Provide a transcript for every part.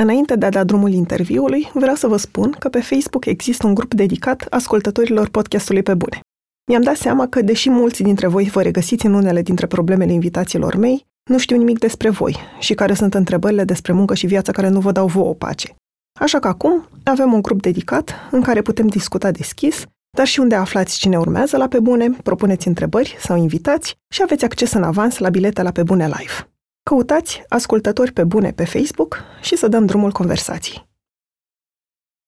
Înainte de a da drumul interviului, vreau să vă spun că pe Facebook există un grup dedicat ascultătorilor podcastului pe bune. Mi-am dat seama că, deși mulți dintre voi vă regăsiți în unele dintre problemele invitațiilor mei, nu știu nimic despre voi și care sunt întrebările despre muncă și viața care nu vă dau vouă pace. Așa că acum avem un grup dedicat în care putem discuta deschis, dar și unde aflați cine urmează la Pe Bune, propuneți întrebări sau invitați și aveți acces în avans la bilete la Pe Bune Live. Căutați ascultători pe bune pe Facebook și să dăm drumul conversației.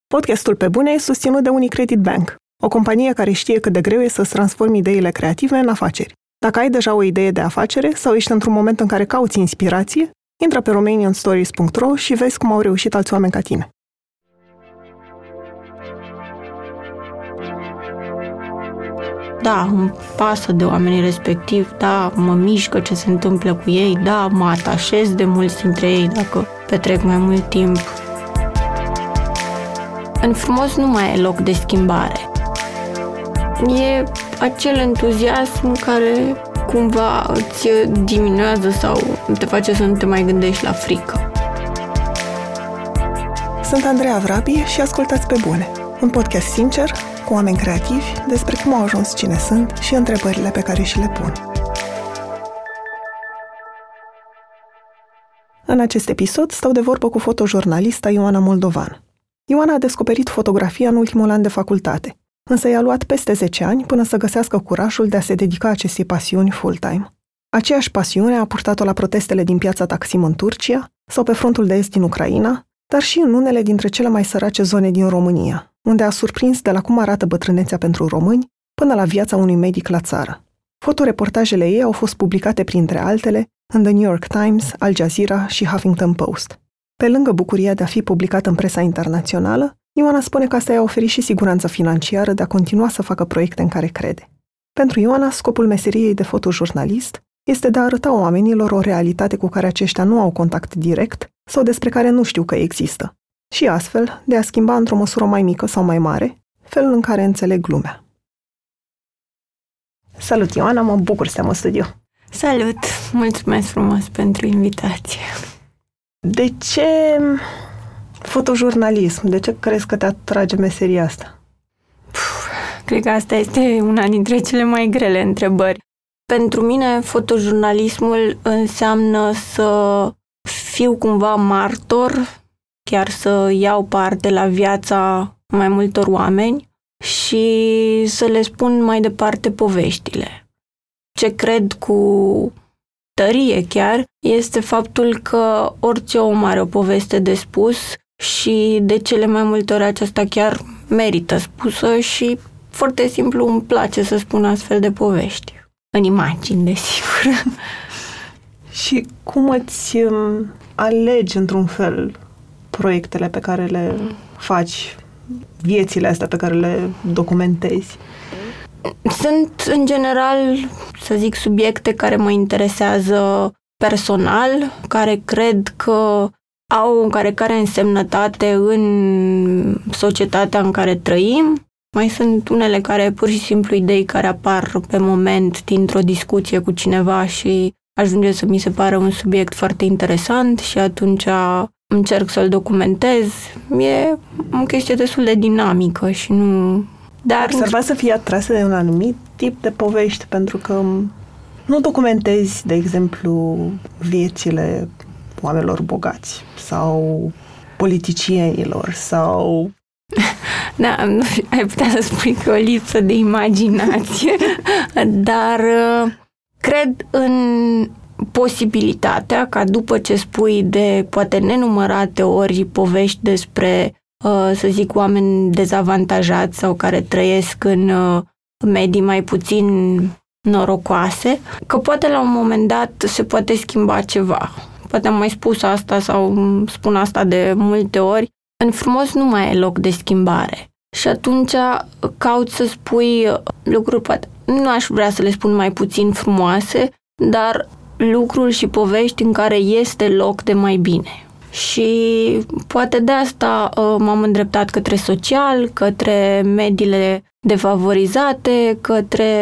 Podcastul Pe Bune e susținut de Unicredit Bank, o companie care știe cât de greu e să-ți transformi ideile creative în afaceri. Dacă ai deja o idee de afacere sau ești într-un moment în care cauți inspirație, intră pe romanianstories.ro și vezi cum au reușit alți oameni ca tine. Da, îmi pasă de oamenii respectivi, da, mă mișcă ce se întâmplă cu ei, da, mă atașez de mulți dintre ei dacă petrec mai mult timp. În frumos nu mai e loc de schimbare. E acel entuziasm care cumva îți diminuează sau te face să nu te mai gândești la frică. Sunt Andreea Vrabie și ascultați pe bune. Un podcast sincer, cu oameni creativi, despre cum au ajuns cine sunt și întrebările pe care și le pun. În acest episod stau de vorbă cu fotojurnalista Ioana Moldovan. Ioana a descoperit fotografia în ultimul an de facultate, însă i-a luat peste 10 ani până să găsească curajul de a se dedica acestei pasiuni full-time. Aceeași pasiune a purtat-o la protestele din piața Taksim în Turcia sau pe frontul de est din Ucraina, dar și în unele dintre cele mai sărace zone din România, unde a surprins de la cum arată bătrânețea pentru români până la viața unui medic la țară. Fotoreportajele ei au fost publicate printre altele în The New York Times, Al Jazeera și Huffington Post. Pe lângă bucuria de a fi publicat în presa internațională, Ioana spune că asta i-a oferit și siguranța financiară de a continua să facă proiecte în care crede. Pentru Ioana, scopul meseriei de fotojurnalist este de a arăta oamenilor o realitate cu care aceștia nu au contact direct sau despre care nu știu că există, și astfel de a schimba într-o măsură mai mică sau mai mare felul în care înțeleg lumea. Salut, Ioana, mă bucur să te am în studio. Salut! Mulțumesc frumos pentru invitație. De ce fotojurnalism? De ce crezi că te atrage meseria asta? Puh, cred că asta este una dintre cele mai grele întrebări. Pentru mine, fotojurnalismul înseamnă să fiu cumva martor, chiar să iau parte la viața mai multor oameni și să le spun mai departe poveștile. Ce cred cu tărie chiar este faptul că orice om are o poveste de spus și de cele mai multe ori aceasta chiar merită spusă și foarte simplu îmi place să spun astfel de povești. În imagini, desigur. Și cum îți um, alegi într-un fel proiectele pe care le faci, viețile astea pe care le documentezi? Sunt, în general, să zic, subiecte care mă interesează personal, care cred că au o care însemnătate în societatea în care trăim. Mai sunt unele care pur și simplu idei care apar pe moment dintr-o discuție cu cineva și ajunge să mi se pară un subiect foarte interesant și atunci încerc să-l documentez. E o chestie destul de dinamică și nu... Dar Observa să fie atrase de un anumit tip de povești, pentru că nu documentezi, de exemplu, viețile oamenilor bogați sau politicienilor sau... Da, nu ai putea să spui că o lipsă de imaginație, dar uh, cred în posibilitatea ca după ce spui de poate nenumărate ori povești despre, uh, să zic, oameni dezavantajați sau care trăiesc în uh, medii mai puțin norocoase, că poate la un moment dat se poate schimba ceva. Poate am mai spus asta sau spun asta de multe ori. În frumos nu mai e loc de schimbare. Și atunci caut să spui lucruri, poate nu aș vrea să le spun mai puțin frumoase, dar lucruri și povești în care este loc de mai bine. Și poate de asta uh, m-am îndreptat către social, către mediile defavorizate, către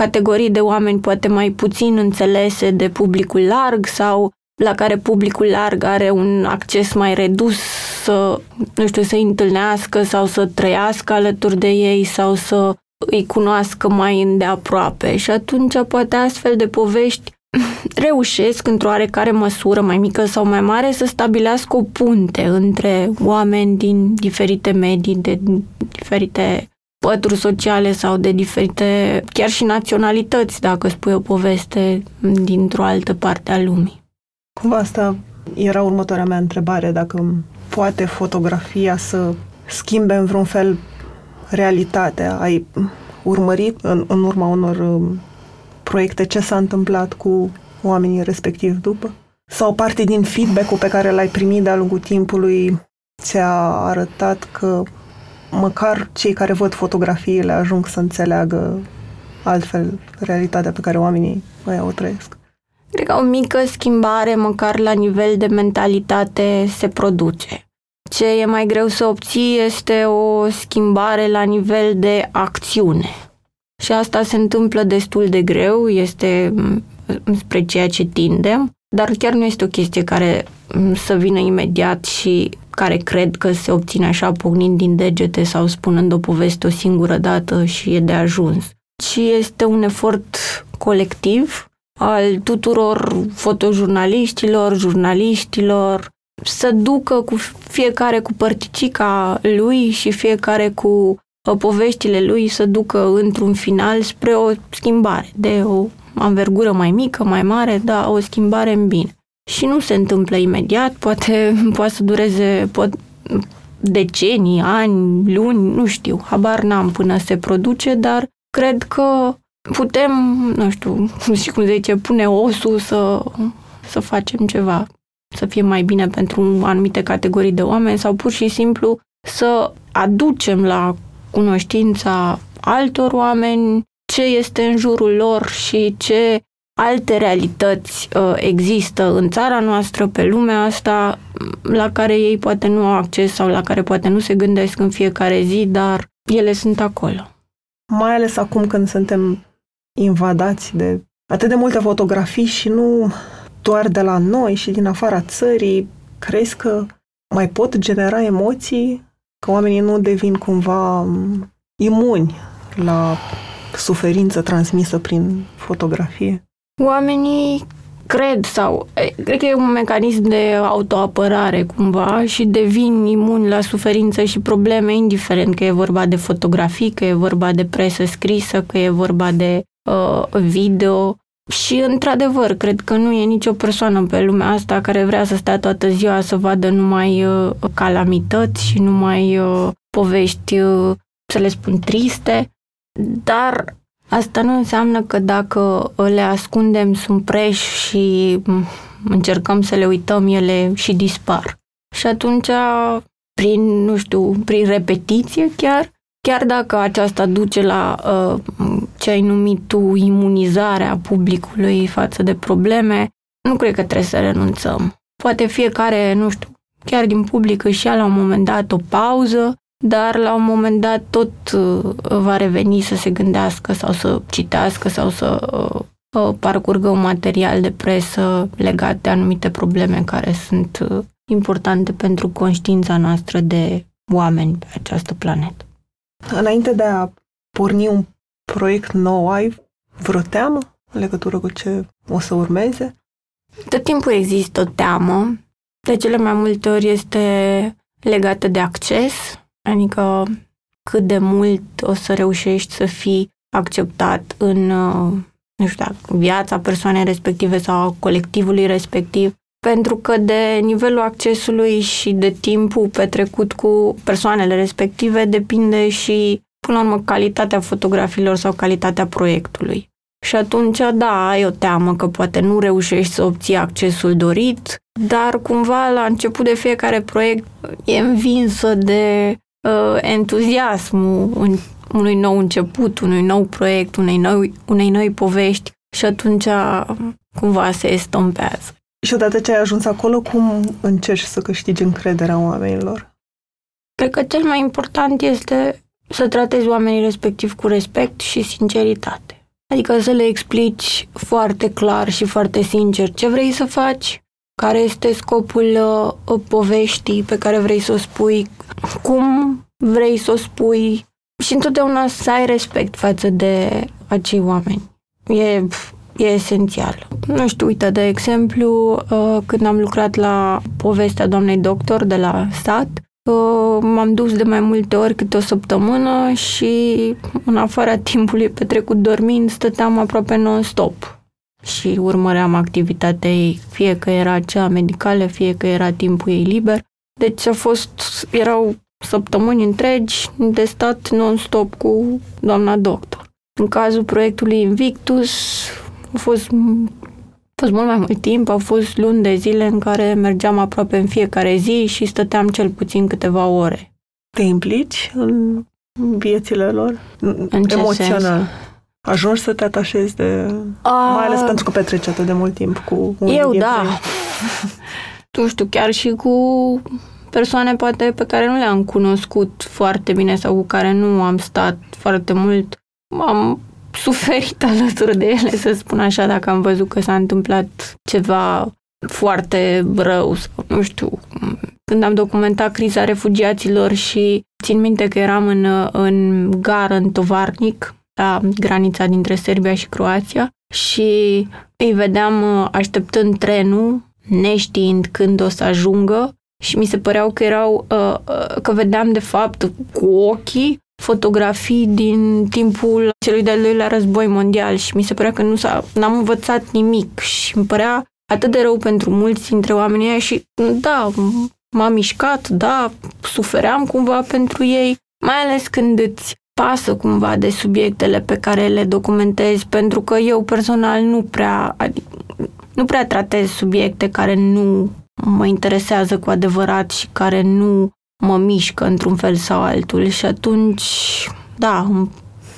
categorii de oameni poate mai puțin înțelese de publicul larg sau la care publicul larg are un acces mai redus să, nu știu, să întâlnească sau să trăiască alături de ei sau să îi cunoască mai îndeaproape. Și atunci poate astfel de povești reușesc într-o oarecare măsură, mai mică sau mai mare, să stabilească o punte între oameni din diferite medii, de diferite pături sociale sau de diferite, chiar și naționalități, dacă spui o poveste dintr-o altă parte a lumii. Cumva asta era următoarea mea întrebare, dacă poate fotografia să schimbe în vreun fel realitatea. Ai urmărit în, în urma unor um, proiecte ce s-a întâmplat cu oamenii respectiv după? Sau parte din feedback-ul pe care l-ai primit de-a lungul timpului ți-a arătat că măcar cei care văd fotografiile ajung să înțeleagă altfel realitatea pe care oamenii mai o trăiesc? Cred că o mică schimbare, măcar la nivel de mentalitate, se produce. Ce e mai greu să obții este o schimbare la nivel de acțiune. Și asta se întâmplă destul de greu, este spre ceea ce tindem, dar chiar nu este o chestie care să vină imediat și care cred că se obține așa pocnind din degete sau spunând o poveste o singură dată și e de ajuns. Ci este un efort colectiv al tuturor fotojurnaliștilor, jurnaliștilor, să ducă cu fiecare cu părticica lui și fiecare cu uh, poveștile lui să ducă într-un final spre o schimbare de o anvergură mai mică, mai mare, dar o schimbare în bine. Și nu se întâmplă imediat, poate poate să dureze pot, decenii, ani, luni, nu știu, habar n-am până se produce, dar cred că putem, nu știu, și cum zice, pune osul să, să facem ceva, să fie mai bine pentru anumite categorii de oameni sau pur și simplu să aducem la cunoștința altor oameni ce este în jurul lor și ce alte realități uh, există în țara noastră, pe lumea asta, la care ei poate nu au acces sau la care poate nu se gândesc în fiecare zi, dar ele sunt acolo. Mai ales acum când suntem invadați de atât de multe fotografii și nu doar de la noi și din afara țării, crezi că mai pot genera emoții? Că oamenii nu devin cumva um, imuni la suferință transmisă prin fotografie? Oamenii cred sau cred că e un mecanism de autoapărare cumva și devin imuni la suferință și probleme indiferent că e vorba de fotografii, că e vorba de presă scrisă, că e vorba de uh, video și într-adevăr cred că nu e nicio persoană pe lumea asta care vrea să stea toată ziua să vadă numai uh, calamități și numai uh, povești, uh, să le spun, triste, dar Asta nu înseamnă că dacă le ascundem sub preș și încercăm să le uităm, ele și dispar. Și atunci, prin, nu știu, prin repetiție chiar, chiar dacă aceasta duce la uh, ce ai numit tu imunizarea publicului față de probleme, nu cred că trebuie să renunțăm. Poate fiecare, nu știu, chiar din public își ia la un moment dat o pauză dar la un moment dat tot uh, va reveni să se gândească sau să citească sau să uh, uh, parcurgă un material de presă legat de anumite probleme care sunt importante pentru conștiința noastră de oameni pe această planetă. Înainte de a porni un proiect nou, ai vreo teamă în legătură cu ce o să urmeze? Tot timpul există o teamă. De cele mai multe ori este legată de acces, Adică cât de mult o să reușești să fii acceptat în, uh, nu știu, viața persoanei respective sau a colectivului respectiv, pentru că de nivelul accesului și de timpul petrecut cu persoanele respective depinde și, până la urmă, calitatea fotografiilor sau calitatea proiectului. Și atunci, da, ai o teamă că poate nu reușești să obții accesul dorit, dar cumva la început de fiecare proiect e învinsă de uh, entuziasmul unui nou început, unui nou proiect, unei noi, unei noi povești și atunci cumva se estompează. Și odată ce ai ajuns acolo, cum încerci să câștigi încrederea oamenilor? Cred că cel mai important este să tratezi oamenii respectiv cu respect și sinceritate. Adică să le explici foarte clar și foarte sincer ce vrei să faci, care este scopul uh, poveștii pe care vrei să o spui, cum vrei să o spui și întotdeauna să ai respect față de acei oameni. E, e esențial. Nu știu, uite, de exemplu, uh, când am lucrat la povestea doamnei doctor de la stat, uh, m-am dus de mai multe ori câte o săptămână și în afara timpului petrecut dormind, stăteam aproape non-stop și urmăream activitatea ei, fie că era cea medicală, fie că era timpul ei liber. Deci a fost, erau săptămâni întregi de stat non-stop cu doamna doctor. În cazul proiectului Invictus a fost, a fost mult mai mult timp, au fost luni de zile în care mergeam aproape în fiecare zi și stăteam cel puțin câteva ore. Te implici în viețile lor? În ce Emoțional. Sens? Ajungi să te atașezi de... A... Mai ales pentru că petreci atât de mult timp cu unii Eu, dintre da. ei. nu știu, chiar și cu persoane poate pe care nu le-am cunoscut foarte bine sau cu care nu am stat foarte mult. Am suferit alături de ele, să spun așa, dacă am văzut că s-a întâmplat ceva foarte rău sau nu știu. Când am documentat criza refugiaților și țin minte că eram în, în gară, în Tovarnic, la granița dintre Serbia și Croația și îi vedeam uh, așteptând trenul, neștiind când o să ajungă și mi se păreau că erau, uh, uh, că vedeam de fapt cu ochii fotografii din timpul celui de-al doilea război mondial și mi se părea că nu s-a, n-am învățat nimic și îmi părea atât de rău pentru mulți dintre oamenii ăia și da, m-am mișcat, da, sufeream cumva pentru ei, mai ales când îți pasă cumva de subiectele pe care le documentezi, pentru că eu personal nu prea, adică, nu prea tratez subiecte care nu mă interesează cu adevărat și care nu mă mișcă într-un fel sau altul și atunci, da, îmi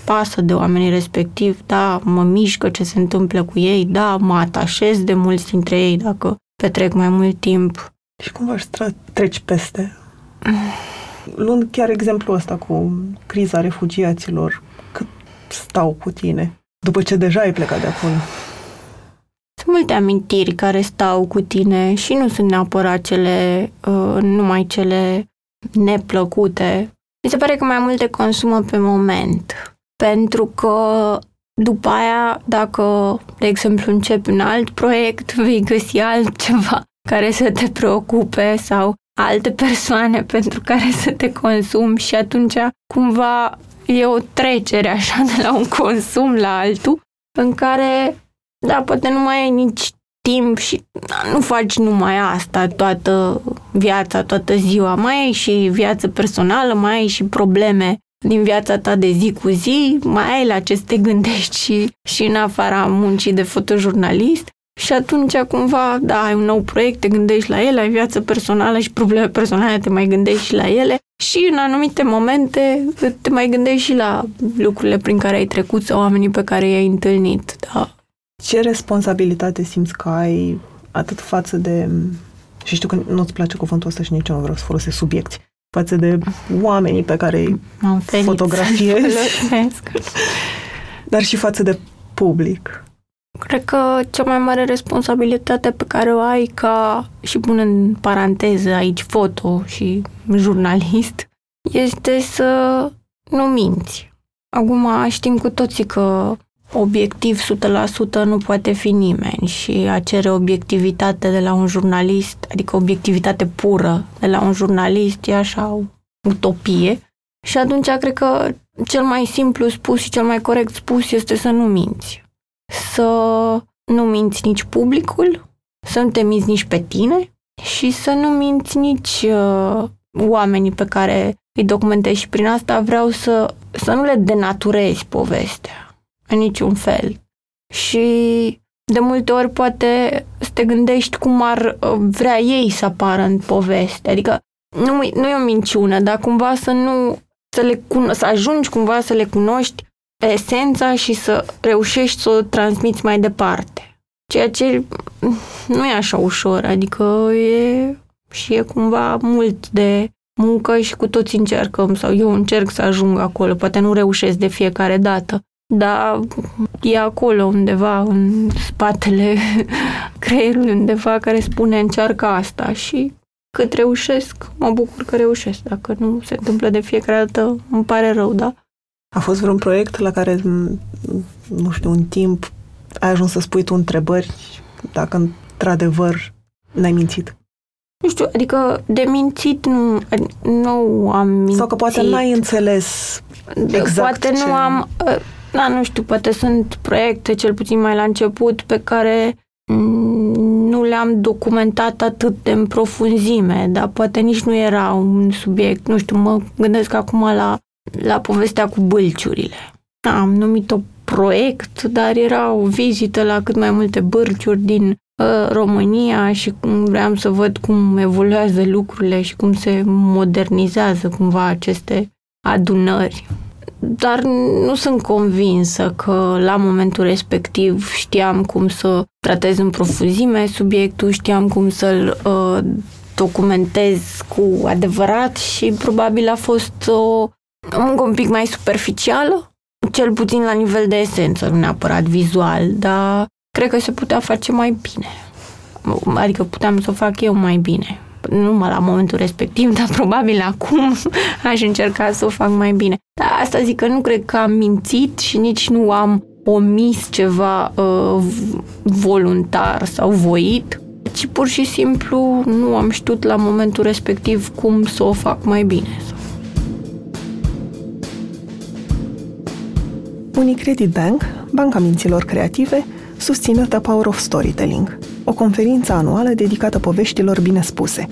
pasă de oamenii respectivi, da, mă mișcă ce se întâmplă cu ei, da, mă atașez de mulți dintre ei dacă petrec mai mult timp. Și cumva își tra- treci peste. Luând chiar exemplul ăsta cu criza refugiaților, cât stau cu tine, după ce deja ai plecat de acolo. Sunt multe amintiri care stau cu tine și nu sunt neapărat cele, uh, numai cele neplăcute. Mi se pare că mai multe consumă pe moment. Pentru că după aia, dacă, de exemplu, începi un alt proiect, vei găsi altceva care să te preocupe sau alte persoane pentru care să te consumi și atunci cumva e o trecere așa de la un consum la altul în care, da, poate nu mai ai nici timp și da, nu faci numai asta toată viața, toată ziua. Mai ai și viață personală, mai ai și probleme din viața ta de zi cu zi, mai ai la ce să te gândești și, și în afara muncii de fotojurnalist. Și atunci, cumva, da, ai un nou proiect, te gândești la el, ai viață personală și probleme personale, te mai gândești și la ele. Și în anumite momente te mai gândești și la lucrurile prin care ai trecut sau oamenii pe care i-ai întâlnit. Da. Ce responsabilitate simți că ai atât față de... Și știu că nu-ți place cuvântul ăsta și nici eu nu vreau să folosesc subiecti. Față de oamenii pe care îi M-am ferit fotografiezi, să folosesc. dar și față de public. Cred că cea mai mare responsabilitate pe care o ai ca, și pun în paranteză aici, foto și jurnalist, este să nu minți. Acum știm cu toții că obiectiv 100% nu poate fi nimeni și a cere obiectivitate de la un jurnalist, adică obiectivitate pură de la un jurnalist, e așa o utopie. Și atunci cred că cel mai simplu spus și cel mai corect spus este să nu minți. Să nu minți nici publicul, să nu te minți nici pe tine și să nu minți nici uh, oamenii pe care îi documentezi. Și prin asta vreau să, să nu le denaturezi povestea în niciun fel. Și de multe ori poate să te gândești cum ar uh, vrea ei să apară în poveste. Adică nu, nu e o minciună, dar cumva să nu să, le cuno- să ajungi cumva să le cunoști esența și să reușești să o transmiți mai departe. Ceea ce nu e așa ușor, adică e și e cumva mult de muncă și cu toți încercăm sau eu încerc să ajung acolo, poate nu reușesc de fiecare dată, dar e acolo undeva în spatele creierului undeva care spune încearcă asta și cât reușesc, mă bucur că reușesc. Dacă nu se întâmplă de fiecare dată, îmi pare rău, da? A fost vreun proiect la care, nu știu, un timp ai ajuns să spui tu întrebări dacă într-adevăr n-ai mințit? Nu știu, adică de mințit nu, nu am mințit. Sau că poate n-ai înțeles exact Poate ce... nu am, ă, da, nu știu, poate sunt proiecte, cel puțin mai la început, pe care nu le-am documentat atât de în profunzime, dar poate nici nu era un subiect, nu știu, mă gândesc acum la, la povestea cu bâlciurile. Am numit-o proiect, dar era o vizită la cât mai multe bâlciuri din uh, România și cum vreau să văd cum evoluează lucrurile și cum se modernizează cumva aceste adunări. Dar nu sunt convinsă că la momentul respectiv știam cum să tratez în profuzime subiectul, știam cum să-l uh, documentez cu adevărat și probabil a fost o, un pic mai superficială, cel puțin la nivel de esență, nu neapărat vizual, dar cred că se putea face mai bine. Adică puteam să o fac eu mai bine nu numai la momentul respectiv, dar probabil acum aș încerca să o fac mai bine. Dar asta zic că nu cred că am mințit și nici nu am omis ceva uh, voluntar sau voit, ci pur și simplu nu am știut la momentul respectiv cum să o fac mai bine. Unicredit Bank, banca minților creative, susține The Power of Storytelling, o conferință anuală dedicată poveștilor bine spuse.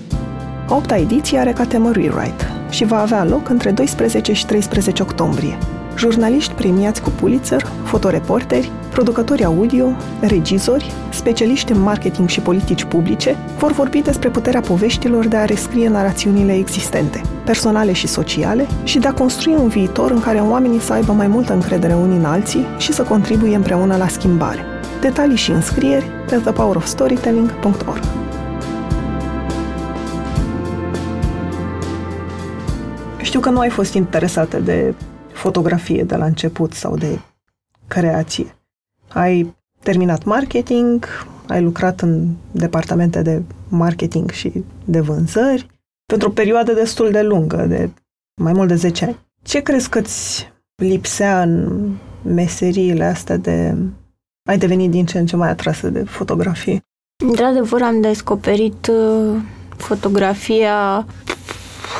A opta ediție are ca temă Rewrite și va avea loc între 12 și 13 octombrie. Jurnaliști premiați cu Pulitzer, fotoreporteri, producători audio, regizori, specialiști în marketing și politici publice vor vorbi despre puterea poveștilor de a rescrie narațiunile existente, personale și sociale, și de a construi un viitor în care oamenii să aibă mai multă încredere unii în alții și să contribuie împreună la schimbare. Detalii și înscrieri pe thepowerofstorytelling.org. Știu că nu ai fost interesată de fotografie de la început sau de creație. Ai terminat marketing, ai lucrat în departamente de marketing și de vânzări pentru o perioadă destul de lungă, de mai mult de 10 ani. Ce crezi că îți lipsea în meseriile astea de ai devenit din ce în ce mai atrasă de fotografie? Într-adevăr, am descoperit uh, fotografia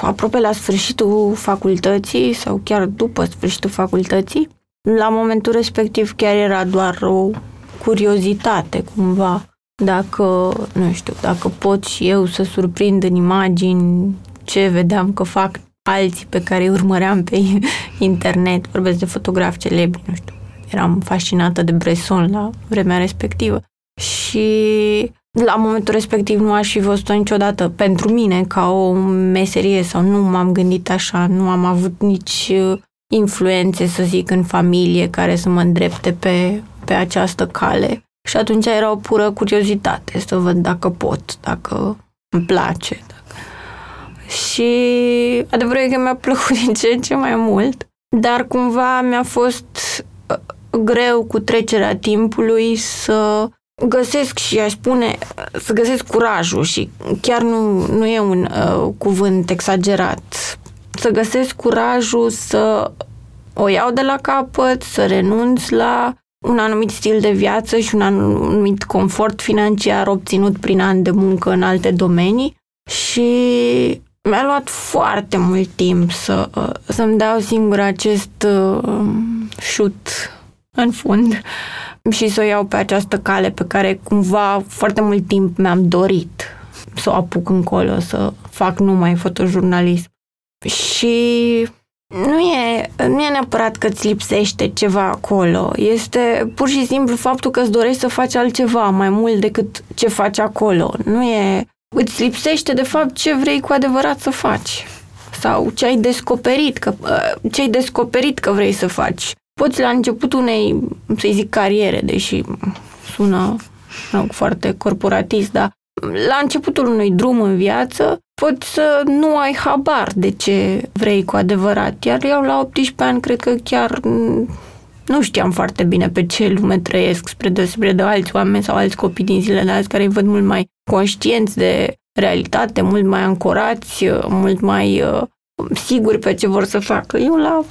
aproape la sfârșitul facultății sau chiar după sfârșitul facultății. La momentul respectiv chiar era doar o curiozitate cumva dacă, nu știu, dacă pot și eu să surprind în imagini ce vedeam că fac alții pe care îi urmăream pe internet, vorbesc de fotografi celebri, nu știu, eram fascinată de Bresson la vremea respectivă și la momentul respectiv nu aș fi văzut-o niciodată pentru mine ca o meserie sau nu m-am gândit așa, nu am avut nici uh, influențe, să zic, în familie care să mă îndrepte pe, pe această cale. Și atunci era o pură curiozitate să văd dacă pot, dacă îmi place. Dacă... Și adevărul e că mi-a plăcut din ce în ce mai mult, dar cumva mi-a fost greu cu trecerea timpului să găsesc și aș spune să găsesc curajul și chiar nu, nu e un uh, cuvânt exagerat. Să găsesc curajul să o iau de la capăt, să renunț la un anumit stil de viață și un anumit confort financiar obținut prin ani de muncă în alte domenii și mi-a luat foarte mult timp să, uh, să-mi dau singur acest uh, șut în fund și să o iau pe această cale pe care cumva foarte mult timp mi-am dorit să o apuc încolo, să fac numai fotojurnalism. Și nu e, nu e neapărat că îți lipsește ceva acolo. Este pur și simplu faptul că îți dorești să faci altceva mai mult decât ce faci acolo. Nu e... Îți lipsește de fapt ce vrei cu adevărat să faci. Sau ce ai descoperit că, ce ai descoperit că vrei să faci poți la începutul unei, să zic, cariere, deși sună nu, foarte corporatist, dar la începutul unui drum în viață poți să nu ai habar de ce vrei cu adevărat. Iar eu la 18 ani cred că chiar nu știam foarte bine pe ce lume trăiesc spre deosebire de alți oameni sau alți copii din zilele azi care îi văd mult mai conștienți de realitate, mult mai ancorați, mult mai uh, siguri pe ce vor să facă. Eu la...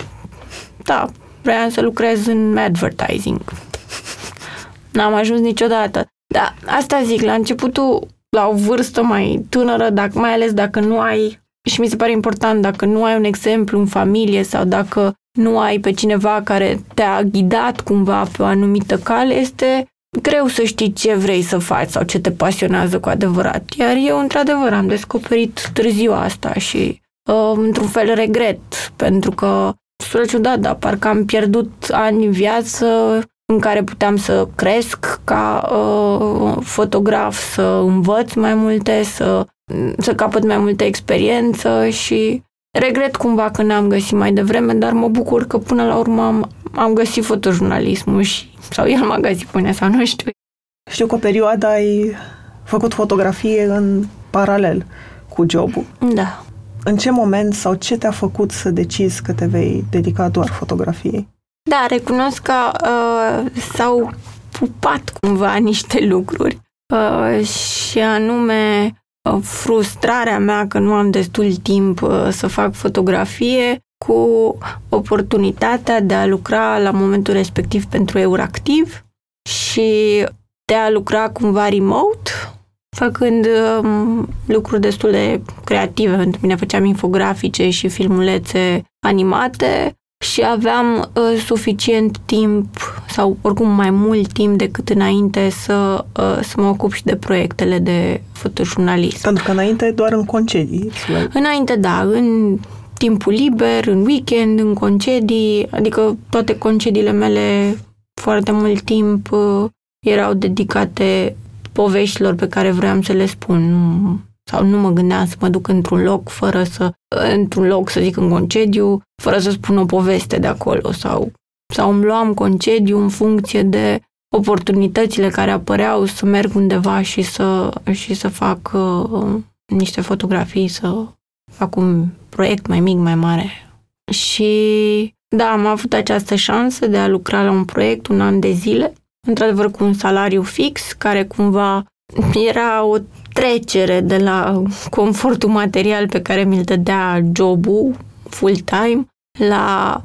Da, vreau să lucrez în advertising. N-am ajuns niciodată. Da, asta zic, la începutul, la o vârstă mai tânără, dacă, mai ales dacă nu ai, și mi se pare important, dacă nu ai un exemplu în familie sau dacă nu ai pe cineva care te-a ghidat cumva pe o anumită cale, este greu să știi ce vrei să faci sau ce te pasionează cu adevărat. Iar eu, într-adevăr, am descoperit târziu asta și, uh, într-un fel, regret, pentru că sună ciudat, dar parcă am pierdut ani în viață în care puteam să cresc ca uh, fotograf, să învăț mai multe, să, să capăt mai multă experiență și regret cumva că n-am găsit mai devreme, dar mă bucur că până la urmă am, am găsit fotojurnalismul și, sau el m-a găsit până sau nu știu. Știu că o perioadă ai făcut fotografie în paralel cu jobul. Da. În ce moment sau ce te-a făcut să decizi că te vei dedica doar fotografiei? Da, recunosc că uh, s-au pupat cumva niște lucruri uh, și anume uh, frustrarea mea că nu am destul timp uh, să fac fotografie cu oportunitatea de a lucra la momentul respectiv pentru Euractiv și de a lucra cumva remote, făcând um, lucruri destul de creative. Pentru mine făceam infografice și filmulețe animate și aveam uh, suficient timp sau oricum mai mult timp decât înainte să, uh, să mă ocup și de proiectele de fotojurnalism. Pentru că înainte doar în concedii. Înainte, da, în timpul liber, în weekend, în concedii, adică toate concediile mele foarte mult timp uh, erau dedicate poveștilor pe care vreau să le spun. Nu, sau nu mă gândeam să mă duc într-un loc fără să, într-un loc, să zic, în concediu, fără să spun o poveste de acolo sau, sau îmi luam concediu în funcție de oportunitățile care apăreau să merg undeva și să, și să fac uh, niște fotografii, să fac un proiect mai mic, mai mare. Și da, am avut această șansă de a lucra la un proiect un an de zile, într-adevăr cu un salariu fix, care cumva era o trecere de la confortul material pe care mi-l dădea jobul full-time la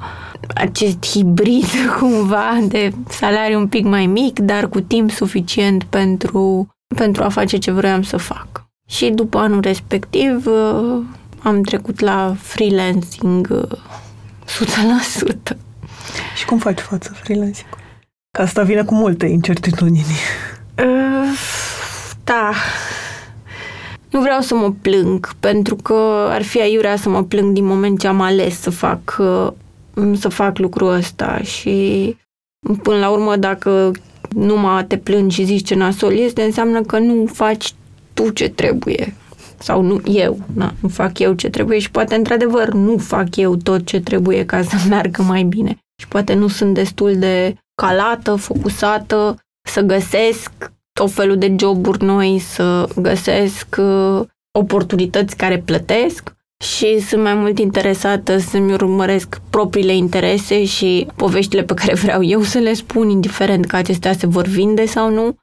acest hibrid cumva de salariu un pic mai mic, dar cu timp suficient pentru, pentru a face ce vreau să fac. Și după anul respectiv uh, am trecut la freelancing 100%. Uh, Și cum faci față freelancing Că asta vine cu multe incertitudini. Uh, da. Nu vreau să mă plâng, pentru că ar fi aiurea să mă plâng din moment ce am ales să fac, uh, să fac lucrul ăsta și până la urmă dacă numai te plângi și zici ce nasol este, înseamnă că nu faci tu ce trebuie. Sau nu eu, na, nu fac eu ce trebuie și poate într-adevăr nu fac eu tot ce trebuie ca să meargă mai bine. Și poate nu sunt destul de calată, focusată, să găsesc tot felul de joburi noi, să găsesc uh, oportunități care plătesc și sunt mai mult interesată să-mi urmăresc propriile interese și poveștile pe care vreau eu să le spun, indiferent că acestea se vor vinde sau nu.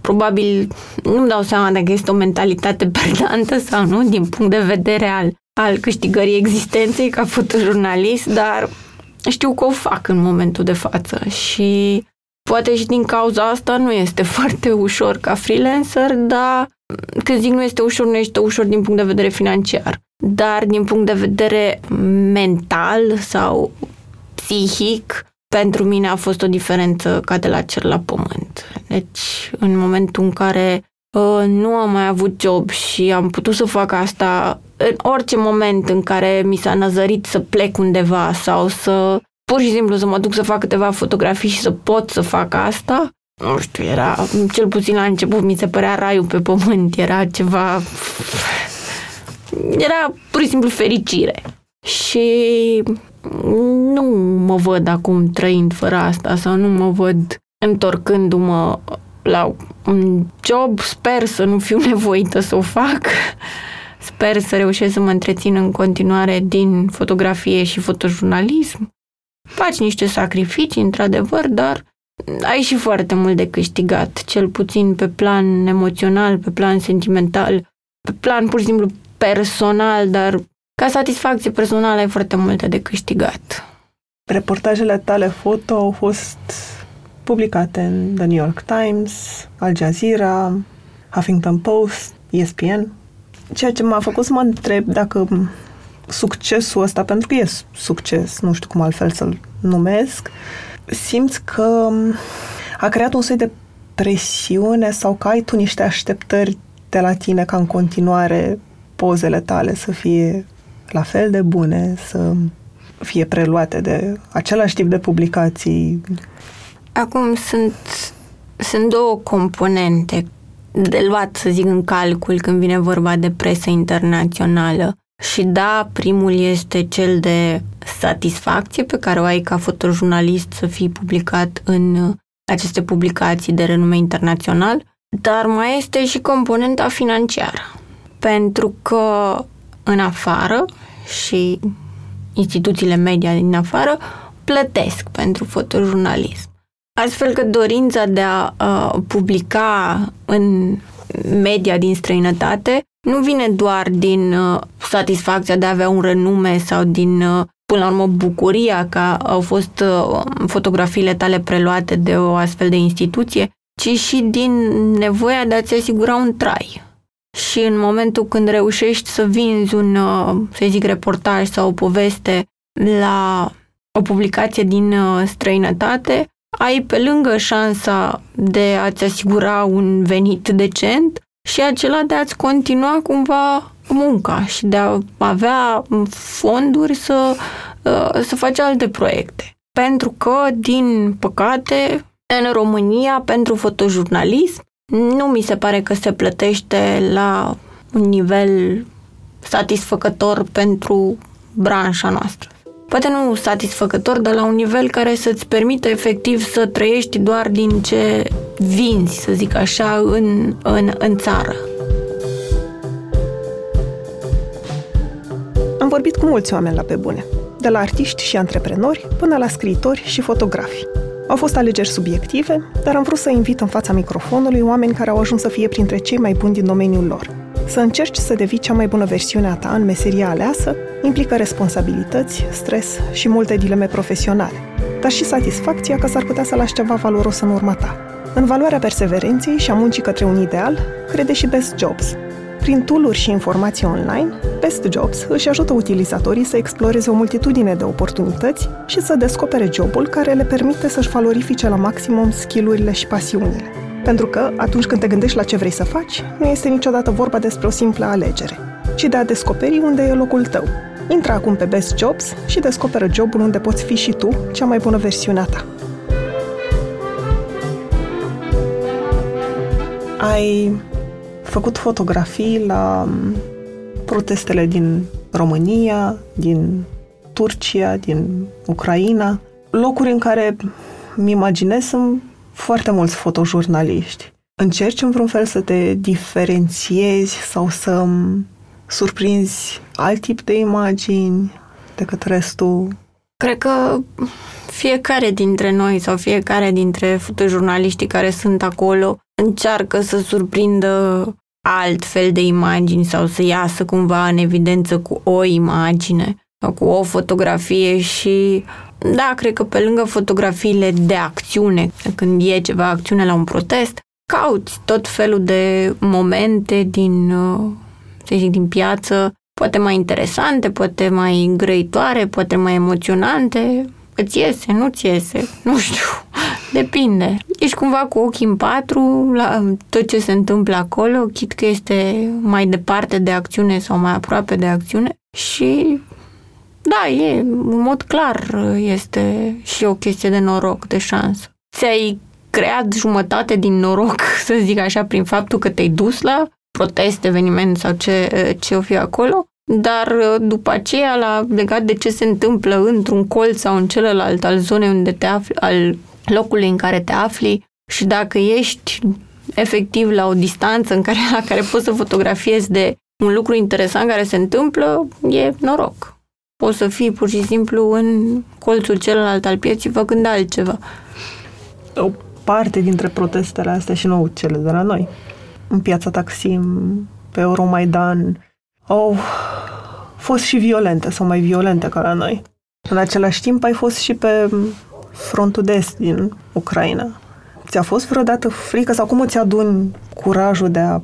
Probabil nu-mi dau seama dacă este o mentalitate perdantă sau nu, din punct de vedere al, al câștigării existenței ca fotojurnalist, dar știu că o fac în momentul de față și Poate și din cauza asta nu este foarte ușor ca freelancer, dar când zic nu este ușor, nu este ușor din punct de vedere financiar. Dar din punct de vedere mental sau psihic, pentru mine a fost o diferență ca de la cer la pământ. Deci, în momentul în care uh, nu am mai avut job și am putut să fac asta în orice moment în care mi s-a năzărit să plec undeva sau să pur și simplu să mă duc să fac câteva fotografii și să pot să fac asta, nu știu, era, cel puțin la început, mi se părea raiul pe pământ, era ceva... Era pur și simplu fericire. Și nu mă văd acum trăind fără asta sau nu mă văd întorcându-mă la un job. Sper să nu fiu nevoită să o fac. Sper să reușesc să mă întrețin în continuare din fotografie și fotojurnalism Faci niște sacrificii, într-adevăr, dar ai și foarte mult de câștigat, cel puțin pe plan emoțional, pe plan sentimental, pe plan pur și simplu personal, dar ca satisfacție personală ai foarte multe de câștigat. Reportajele tale foto au fost publicate în The New York Times, Al Jazeera, Huffington Post, ESPN. Ceea ce m-a făcut să mă întreb dacă succesul ăsta, pentru că e succes, nu știu cum altfel să-l numesc, simți că a creat un soi de presiune sau că ai tu niște așteptări de la tine ca în continuare pozele tale să fie la fel de bune, să fie preluate de același tip de publicații? Acum sunt, sunt două componente de luat, să zic, în calcul când vine vorba de presă internațională. Și da, primul este cel de satisfacție pe care o ai ca fotojurnalist să fii publicat în aceste publicații de renume internațional, dar mai este și componenta financiară. Pentru că în afară și instituțiile media din afară plătesc pentru fotojurnalism. Astfel că dorința de a uh, publica în media din străinătate nu vine doar din uh, satisfacția de a avea un renume sau din, uh, până la urmă, bucuria că au fost uh, fotografiile tale preluate de o astfel de instituție, ci și din nevoia de a-ți asigura un trai. Și în momentul când reușești să vinzi un, uh, să zic, reportaj sau o poveste la o publicație din uh, străinătate, ai pe lângă șansa de a-ți asigura un venit decent și acela de a-ți continua cumva munca și de a avea fonduri să, uh, să faci alte proiecte. Pentru că, din păcate, în România, pentru fotojurnalism, nu mi se pare că se plătește la un nivel satisfăcător pentru branșa noastră poate nu satisfăcător, dar la un nivel care să-ți permită efectiv să trăiești doar din ce vinzi, să zic așa, în, în, în țară. Am vorbit cu mulți oameni la pe bune, de la artiști și antreprenori până la scriitori și fotografi. Au fost alegeri subiective, dar am vrut să invit în fața microfonului oameni care au ajuns să fie printre cei mai buni din domeniul lor – să încerci să devii cea mai bună versiune a ta în meseria aleasă implică responsabilități, stres și multe dileme profesionale, dar și satisfacția că s-ar putea să lași ceva valoros în urma ta. În valoarea perseverenței și a muncii către un ideal, crede și Best Jobs. Prin tool și informații online, Best Jobs își ajută utilizatorii să exploreze o multitudine de oportunități și să descopere jobul care le permite să-și valorifice la maximum skillurile și pasiunile. Pentru că, atunci când te gândești la ce vrei să faci, nu este niciodată vorba despre o simplă alegere, ci de a descoperi unde e locul tău. Intră acum pe Best Jobs și descoperă jobul unde poți fi și tu cea mai bună versiune a ta. Ai făcut fotografii la protestele din România, din Turcia, din Ucraina, locuri în care mi imaginez sunt foarte mulți fotojurnaliști. Încerci în vreun fel să te diferențiezi sau să surprinzi alt tip de imagini decât restul? Cred că fiecare dintre noi sau fiecare dintre fotojurnaliștii care sunt acolo încearcă să surprindă alt fel de imagini sau să iasă cumva în evidență cu o imagine sau cu o fotografie și da, cred că pe lângă fotografiile de acțiune, când e ceva acțiune la un protest, cauți tot felul de momente din, uh, să zic, din piață, poate mai interesante, poate mai grăitoare, poate mai emoționante, îți iese, nu-ți iese, nu știu, depinde. Ești cumva cu ochii în patru la tot ce se întâmplă acolo, chit că este mai departe de acțiune sau mai aproape de acțiune și da, e, în mod clar este și o chestie de noroc, de șansă. Ți-ai creat jumătate din noroc, să zic așa, prin faptul că te-ai dus la protest, eveniment sau ce, ce o fi acolo, dar după aceea, la, legat de ce se întâmplă într-un colț sau în celălalt al zonei unde te afli, al locului în care te afli și dacă ești efectiv la o distanță în care, la care poți să fotografiezi de un lucru interesant care se întâmplă, e noroc. Poți să fii pur și simplu în colțul celălalt al pieții făcând altceva. O parte dintre protestele astea și nu cele de la noi, în piața Taksim, pe Euromaidan, au fost și violente sau mai violente ca la noi. În același timp ai fost și pe frontul de est din Ucraina. Ți-a fost vreodată frică sau cum îți aduni curajul de a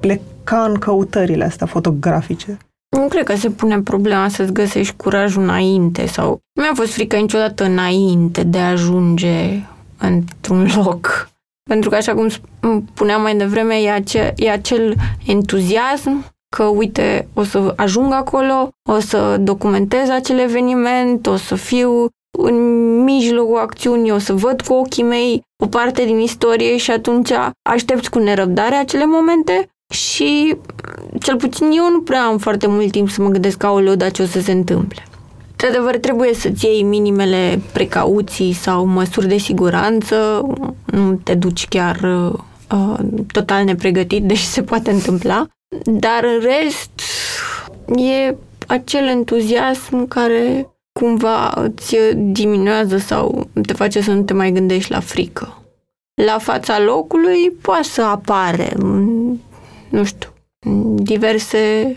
pleca în căutările astea fotografice? Nu cred că se pune problema să-ți găsești curajul înainte sau... Nu mi-a fost frică niciodată înainte de a ajunge într-un loc. Pentru că, așa cum spuneam mai devreme, e, ace- e acel entuziasm că, uite, o să ajung acolo, o să documentez acel eveniment, o să fiu în mijlocul acțiunii, o să văd cu ochii mei o parte din istorie și atunci aștept cu nerăbdare acele momente și cel puțin eu nu prea am foarte mult timp să mă gândesc, aoleu, dar ce o să se întâmple. Într-adevăr, trebuie să-ți iei minimele precauții sau măsuri de siguranță, nu te duci chiar uh, total nepregătit, deși se poate întâmpla, dar în rest e acel entuziasm care cumva îți diminuează sau te face să nu te mai gândești la frică. La fața locului poate să apare, nu știu, diverse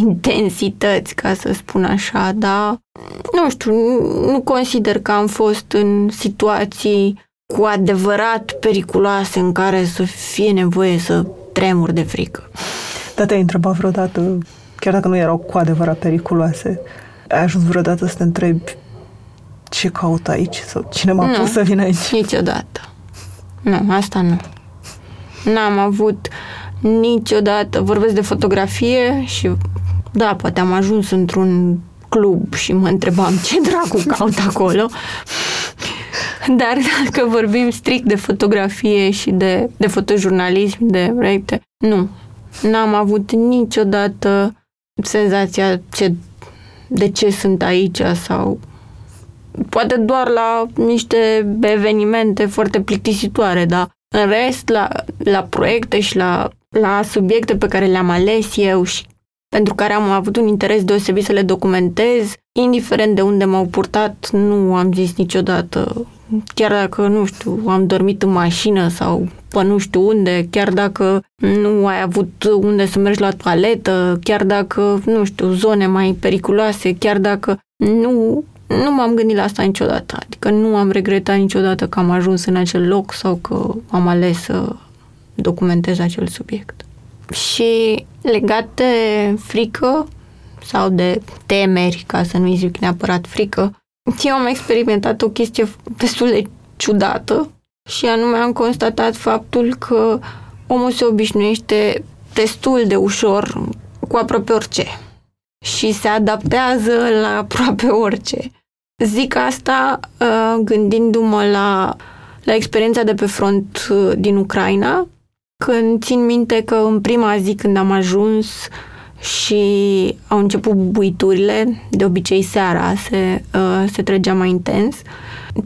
intensități, ca să spun așa, dar nu știu, nu consider că am fost în situații cu adevărat periculoase în care să fie nevoie să tremur de frică. Dar te-ai întrebat vreodată, chiar dacă nu erau cu adevărat periculoase, ai ajuns vreodată să te întrebi ce caut aici sau cine m-a nu, pus să vin aici? niciodată. Nu, asta nu. N-am avut niciodată, vorbesc de fotografie și da, poate am ajuns într-un club și mă întrebam ce dracu caut acolo. Dar dacă vorbim strict de fotografie și de, de fotojurnalism, de proiecte, nu. N-am avut niciodată senzația ce, de ce sunt aici sau poate doar la niște evenimente foarte plictisitoare, dar în rest, la, la proiecte și la, la subiecte pe care le-am ales eu și pentru care am avut un interes deosebit să le documentez, indiferent de unde m-au purtat, nu am zis niciodată, chiar dacă, nu știu, am dormit în mașină sau pe nu știu unde, chiar dacă nu ai avut unde să mergi la toaletă, chiar dacă, nu știu, zone mai periculoase, chiar dacă nu, nu m-am gândit la asta niciodată. Adică nu am regretat niciodată că am ajuns în acel loc sau că am ales să documentez acel subiect. Și legat de frică sau de temeri, ca să nu-i zic neapărat frică, eu am experimentat o chestie destul de ciudată și anume am constatat faptul că omul se obișnuiește destul de ușor cu aproape orice și se adaptează la aproape orice. Zic asta uh, gândindu-mă la, la experiența de pe front uh, din Ucraina, când țin minte că în prima zi când am ajuns și au început buiturile, de obicei seara se, uh, se trăgea mai intens,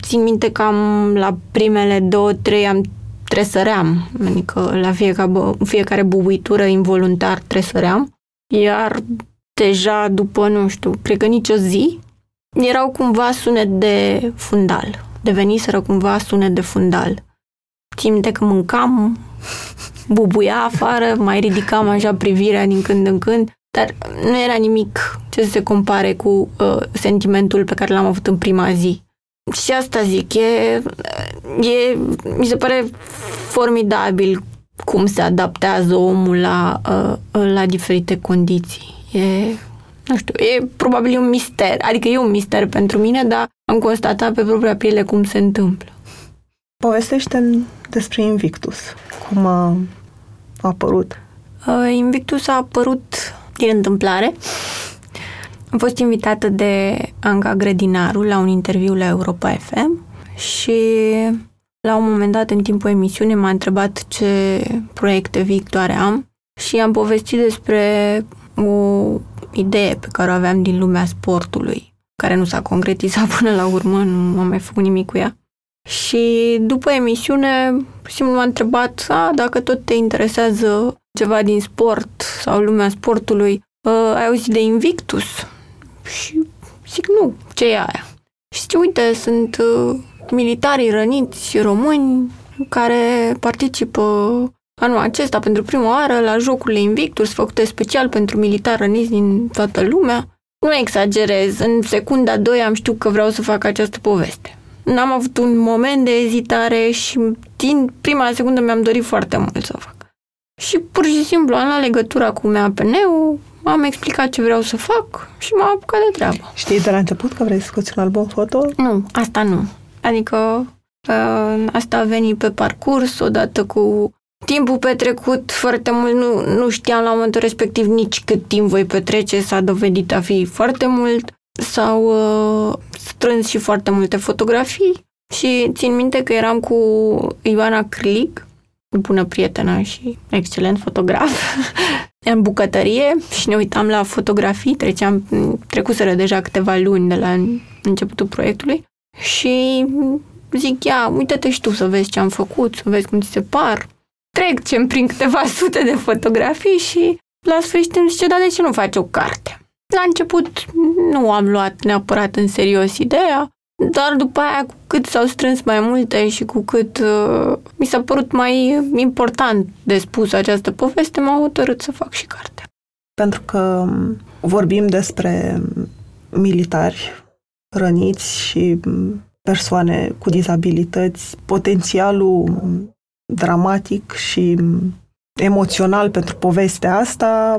țin minte că am la primele două, trei am tresăream, adică la fiecare, fiecare bubuitură involuntar tresăream, iar deja după, nu știu, cred că nicio zi, erau cumva sunet de fundal. Deveniseră cumva sunet de fundal. Țin minte că mâncam, bubuia afară, mai ridicam așa privirea din când în când, dar nu era nimic ce să se compare cu uh, sentimentul pe care l-am avut în prima zi. Și asta zic, e, e, mi se pare formidabil cum se adaptează omul la, uh, la diferite condiții. E, nu știu, e probabil un mister, adică e un mister pentru mine, dar am constatat pe propria piele cum se întâmplă. Povestește despre Invictus. Cum a a apărut? Uh, Invictus a apărut din întâmplare. Am fost invitată de Anca Grădinaru la un interviu la Europa FM și la un moment dat, în timpul emisiunii, m-a întrebat ce proiecte viitoare am și am povestit despre o idee pe care o aveam din lumea sportului, care nu s-a concretizat până la urmă, nu am mai făcut nimic cu ea. Și după emisiune, simplu m-a întrebat, a, dacă tot te interesează ceva din sport sau lumea sportului, a, ai auzit de Invictus? Și zic, nu, ce e aia? Și zice, uite, sunt uh, militarii răniți români care participă anul acesta pentru prima oară la jocurile Invictus făcute special pentru militari răniți din toată lumea. Nu exagerez, în secunda 2 am știut că vreau să fac această poveste. N-am avut un moment de ezitare și din prima secundă mi-am dorit foarte mult să o fac. Și pur și simplu am luat legătura cu MAPN-ul, am explicat ce vreau să fac și m-am apucat de treabă. Știi de la început că vrei să scoți un album foto? Nu, asta nu. Adică uh, asta a venit pe parcurs, odată cu timpul petrecut foarte mult, nu, nu știam la momentul respectiv nici cât timp voi petrece, s-a dovedit a fi foarte mult. S-au uh, strâns și foarte multe fotografii și țin minte că eram cu Ioana Crlic, bună prietenă și excelent fotograf, în bucătărie și ne uitam la fotografii, treceam, trecuseră deja câteva luni de la începutul proiectului și zic, ia, uite-te și tu să vezi ce am făcut, să vezi cum ți se par. Trecem prin câteva sute de fotografii și la sfârșit îmi zice, da, de ce nu faci o carte? La început nu am luat neapărat în serios ideea, dar după aia, cu cât s-au strâns mai multe și cu cât uh, mi s-a părut mai important de spus această poveste, m-am hotărât să fac și carte. Pentru că vorbim despre militari răniți și persoane cu dizabilități, potențialul dramatic și emoțional pentru povestea asta,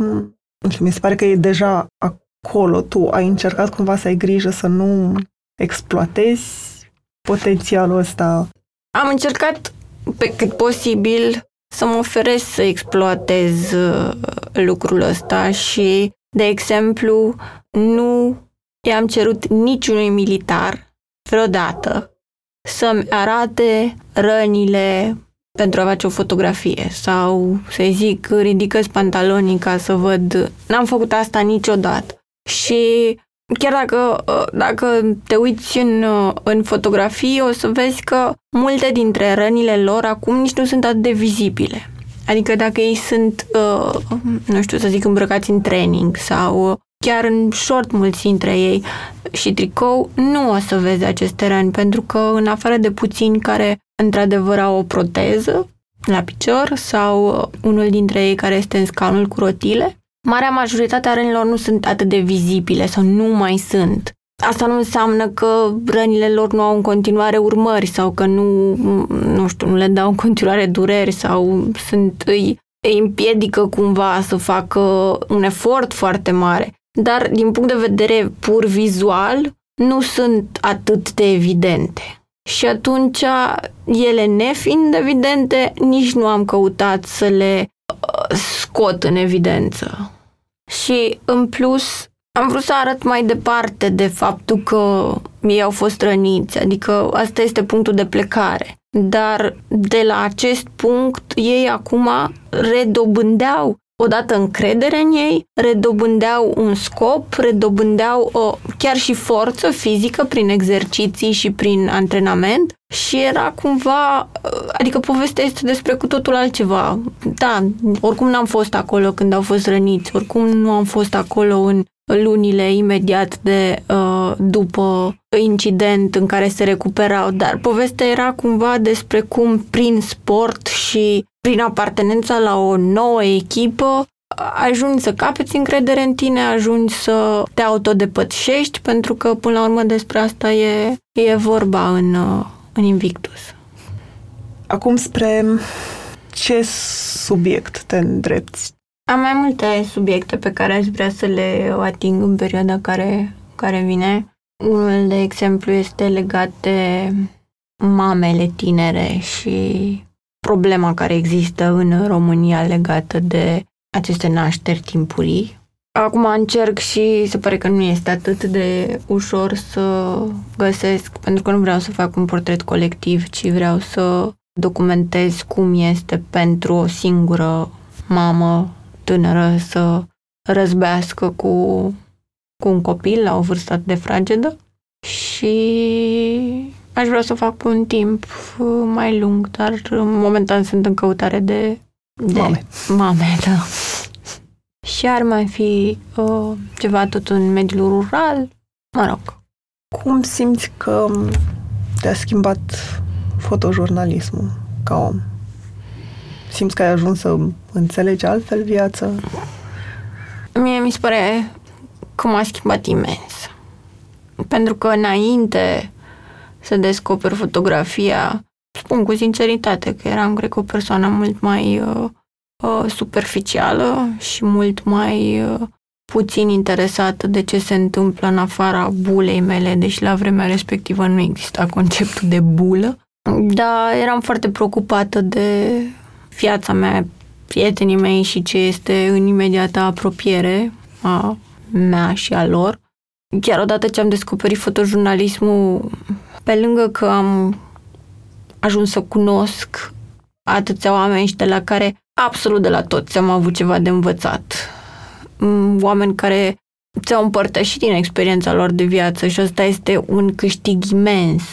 mi se pare că e deja acolo. Tu ai încercat cumva să ai grijă să nu exploatezi potențialul ăsta? Am încercat pe cât posibil să mă oferesc să exploatez uh, lucrul ăsta și, de exemplu, nu i-am cerut niciunui militar vreodată să-mi arate rănile pentru a face o fotografie sau să-i zic ridică pantalonii ca să văd. N-am făcut asta niciodată. Și chiar dacă, dacă te uiți în, în fotografii, o să vezi că multe dintre rănile lor acum nici nu sunt atât de vizibile. Adică dacă ei sunt, uh, nu știu să zic, îmbrăcați în training sau chiar în short mulți dintre ei și tricou, nu o să vezi aceste răni, pentru că în afară de puțini care într-adevăr au o proteză la picior sau unul dintre ei care este în scaunul cu rotile, marea majoritate a rănilor nu sunt atât de vizibile sau nu mai sunt. Asta nu înseamnă că rănile lor nu au în continuare urmări sau că nu, nu știu, nu le dau în continuare dureri sau sunt, îi, îi împiedică cumva să facă un efort foarte mare. Dar din punct de vedere pur vizual, nu sunt atât de evidente. Și atunci, ele nefiind evidente, nici nu am căutat să le uh, scot în evidență. Și, în plus, am vrut să arăt mai departe de faptul că ei au fost răniți, adică asta este punctul de plecare. Dar de la acest punct, ei acum redobândeau odată încredere în ei, redobândeau un scop, redobândeau o, chiar și forță fizică prin exerciții și prin antrenament și era cumva, adică povestea este despre cu totul altceva. Da, oricum n-am fost acolo când au fost răniți, oricum nu am fost acolo în lunile imediat de uh, după incident în care se recuperau, dar povestea era cumva despre cum prin sport și prin apartenența la o nouă echipă ajungi să capeți încredere în tine, ajungi să te autodepățești, pentru că până la urmă despre asta e, e vorba în, uh, în Invictus. Acum spre ce subiect te îndrepți? Am mai multe subiecte pe care aș vrea să le ating în perioada care, care vine. Unul, de exemplu, este legat de mamele tinere și problema care există în România legată de aceste nașteri timpurii. Acum încerc și se pare că nu este atât de ușor să găsesc, pentru că nu vreau să fac un portret colectiv, ci vreau să documentez cum este pentru o singură mamă tânără să răzbească cu, cu un copil la o vârstă de fragedă și aș vrea să fac un timp mai lung, dar momentan sunt în căutare de, de mame. mame da. Și ar mai fi uh, ceva tot în mediul rural, Mă rog. Cum simți că te-a schimbat fotojurnalismul ca om? Simți că ai ajuns să înțelegi altfel viața? Mie mi se pare că m-a schimbat imens. Pentru că înainte să descoper fotografia, spun cu sinceritate că eram, cred că, o persoană mult mai uh, uh, superficială și mult mai uh, puțin interesată de ce se întâmplă în afara bulei mele, deși la vremea respectivă nu exista conceptul de bulă. Dar eram foarte preocupată de viața mea, prietenii mei și ce este în imediata apropiere a mea și a lor. Chiar odată ce am descoperit fotojurnalismul, pe lângă că am ajuns să cunosc atâția oameni și de la care absolut de la toți am avut ceva de învățat. Mm, oameni care ți-au împărtășit din experiența lor de viață și asta este un câștig imens.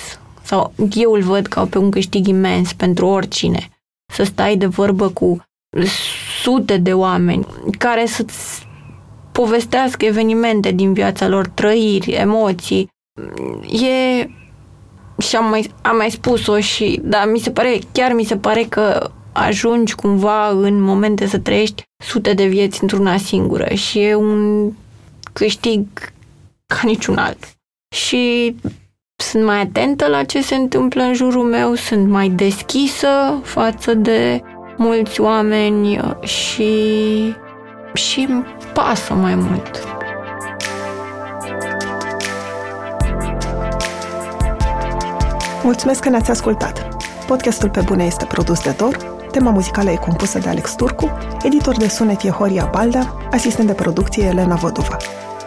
Sau eu îl văd ca pe un câștig imens pentru oricine. Să stai de vorbă cu sute de oameni care să-ți povestească evenimente din viața lor, trăiri, emoții. E și am mai, am mai spus-o și, da, mi se pare, chiar mi se pare că ajungi cumva în momente să trăiești sute de vieți într-una singură și e un câștig ca niciun alt. Și sunt mai atentă la ce se întâmplă în jurul meu, sunt mai deschisă față de mulți oameni și și îmi pasă mai mult. Mulțumesc că ne-ați ascultat! Podcastul Pe Bune este produs de Dor, tema muzicală e compusă de Alex Turcu, editor de sunet e Horia Balda, asistent de producție Elena Văduva.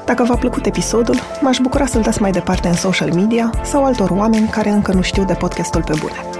Dacă v-a plăcut episodul, m-aș bucura să-l dați mai departe în social media sau altor oameni care încă nu știu de podcastul Pe Bune.